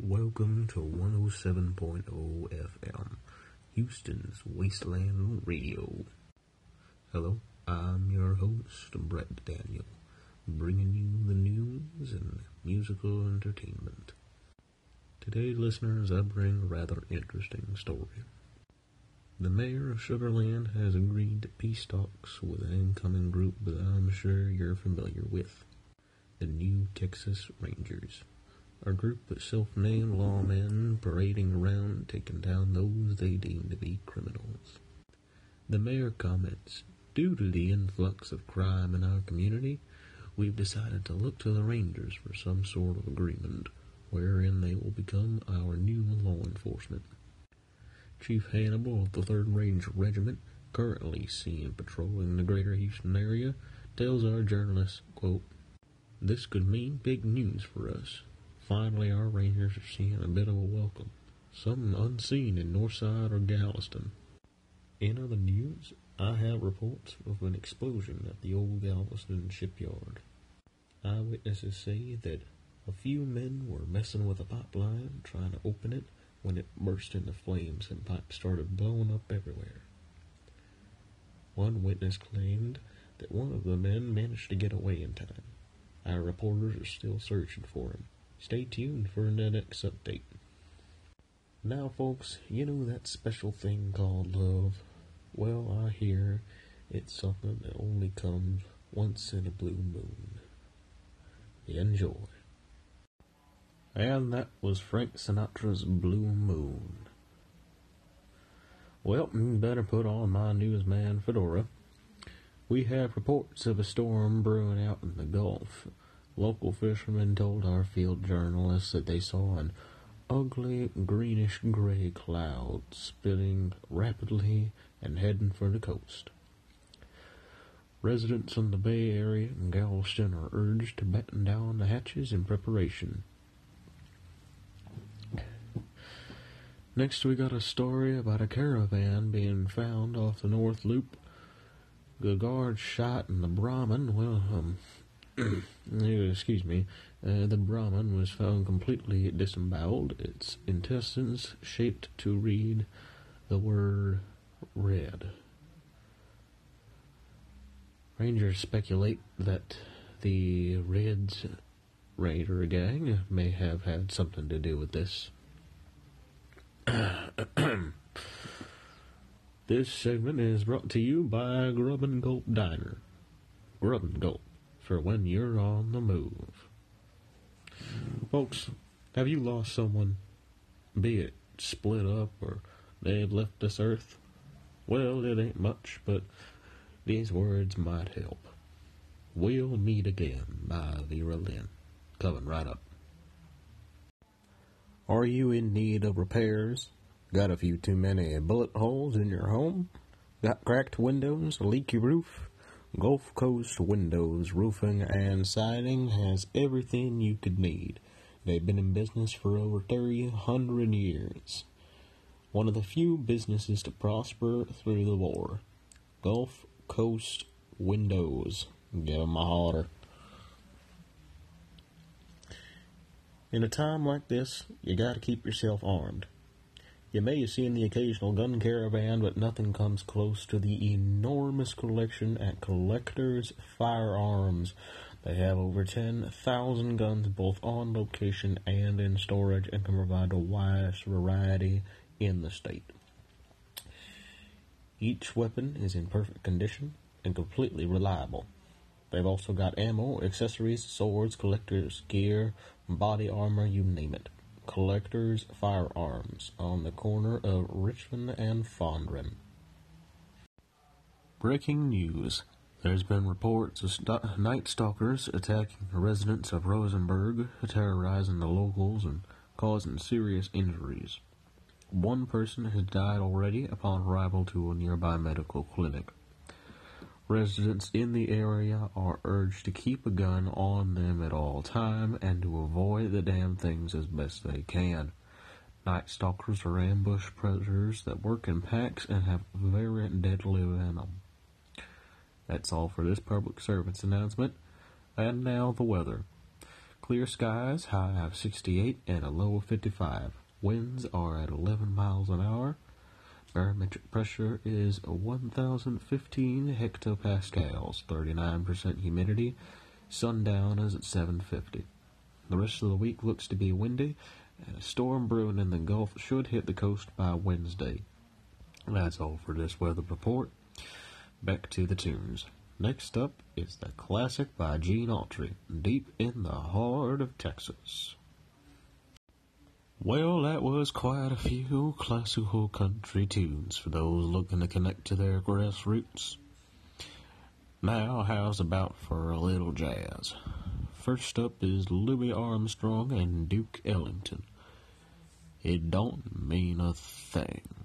Welcome to 107.0 FM, Houston's Wasteland Radio. Hello, I'm your host, Brett Daniel, bringing you the news and musical entertainment. Today, listeners, I bring a rather interesting story. The mayor of Sugarland has agreed to peace talks with an incoming group that I'm sure you're familiar with the New Texas Rangers a group of self-named lawmen parading around taking down those they deem to be criminals. The mayor comments, Due to the influx of crime in our community, we've decided to look to the Rangers for some sort of agreement wherein they will become our new law enforcement. Chief Hannibal of the 3rd Ranger Regiment, currently seen patrolling the greater Houston area, tells our journalist, quote, This could mean big news for us. Finally, our Rangers are seeing a bit of a welcome, something unseen in Northside or Galveston. In other news, I have reports of an explosion at the old Galveston shipyard. Eyewitnesses say that a few men were messing with a pipeline, trying to open it, when it burst into flames and pipes started blowing up everywhere. One witness claimed that one of the men managed to get away in time. Our reporters are still searching for him. Stay tuned for the next update. Now, folks, you know that special thing called love? Well, I hear it's something that only comes once in a blue moon. Enjoy. And that was Frank Sinatra's Blue Moon. Well, better put on my newsman fedora. We have reports of a storm brewing out in the Gulf. Local fishermen told our field journalists that they saw an ugly greenish gray cloud spinning rapidly and heading for the coast. Residents in the Bay Area and Galveston are urged to batten down the hatches in preparation. Next, we got a story about a caravan being found off the North Loop. The guard shot in the Brahman, well, um, excuse me, uh, the Brahman was found completely disemboweled, its intestines shaped to read the word red. Rangers speculate that the Reds Raider gang may have had something to do with this. this segment is brought to you by Grub and Gulp Diner. Grub and Gulp for when you're on the move. Folks, have you lost someone, be it split up or they've left this earth? Well, it ain't much, but these words might help. We'll meet again by Vera Lynn. Coming right up. Are you in need of repairs? Got a few too many bullet holes in your home? Got cracked windows, a leaky roof? Gulf Coast Windows Roofing and Siding has everything you could need. They've been in business for over 300 years. One of the few businesses to prosper through the war. Gulf Coast Windows. Give 'em a holler. In a time like this, you gotta keep yourself armed. You may have seen the occasional gun caravan, but nothing comes close to the enormous collection at Collectors Firearms. They have over 10,000 guns both on location and in storage and can provide the widest variety in the state. Each weapon is in perfect condition and completely reliable. They've also got ammo, accessories, swords, collector's gear, body armor, you name it. Collectors Firearms on the corner of Richmond and Fondren. Breaking news. There's been reports of st- night stalkers attacking the residents of Rosenberg, terrorizing the locals and causing serious injuries. One person has died already upon arrival to a nearby medical clinic. Residents in the area are urged to keep a gun on them at all time and to avoid the damn things as best they can. Night stalkers are ambush predators that work in packs and have very deadly venom. That's all for this public service announcement. And now the weather. Clear skies, high of 68 and a low of 55. Winds are at 11 miles an hour. Barometric pressure is 1015 hectopascals, 39% humidity. Sundown is at 750. The rest of the week looks to be windy, and a storm brewing in the Gulf should hit the coast by Wednesday. That's all for this weather report. Back to the tunes. Next up is the classic by Gene Autry, Deep in the Heart of Texas. Well, that was quite a few classical country tunes for those looking to connect to their grassroots. Now, how's about for a little jazz? First up is Louis Armstrong and Duke Ellington. It don't mean a thing.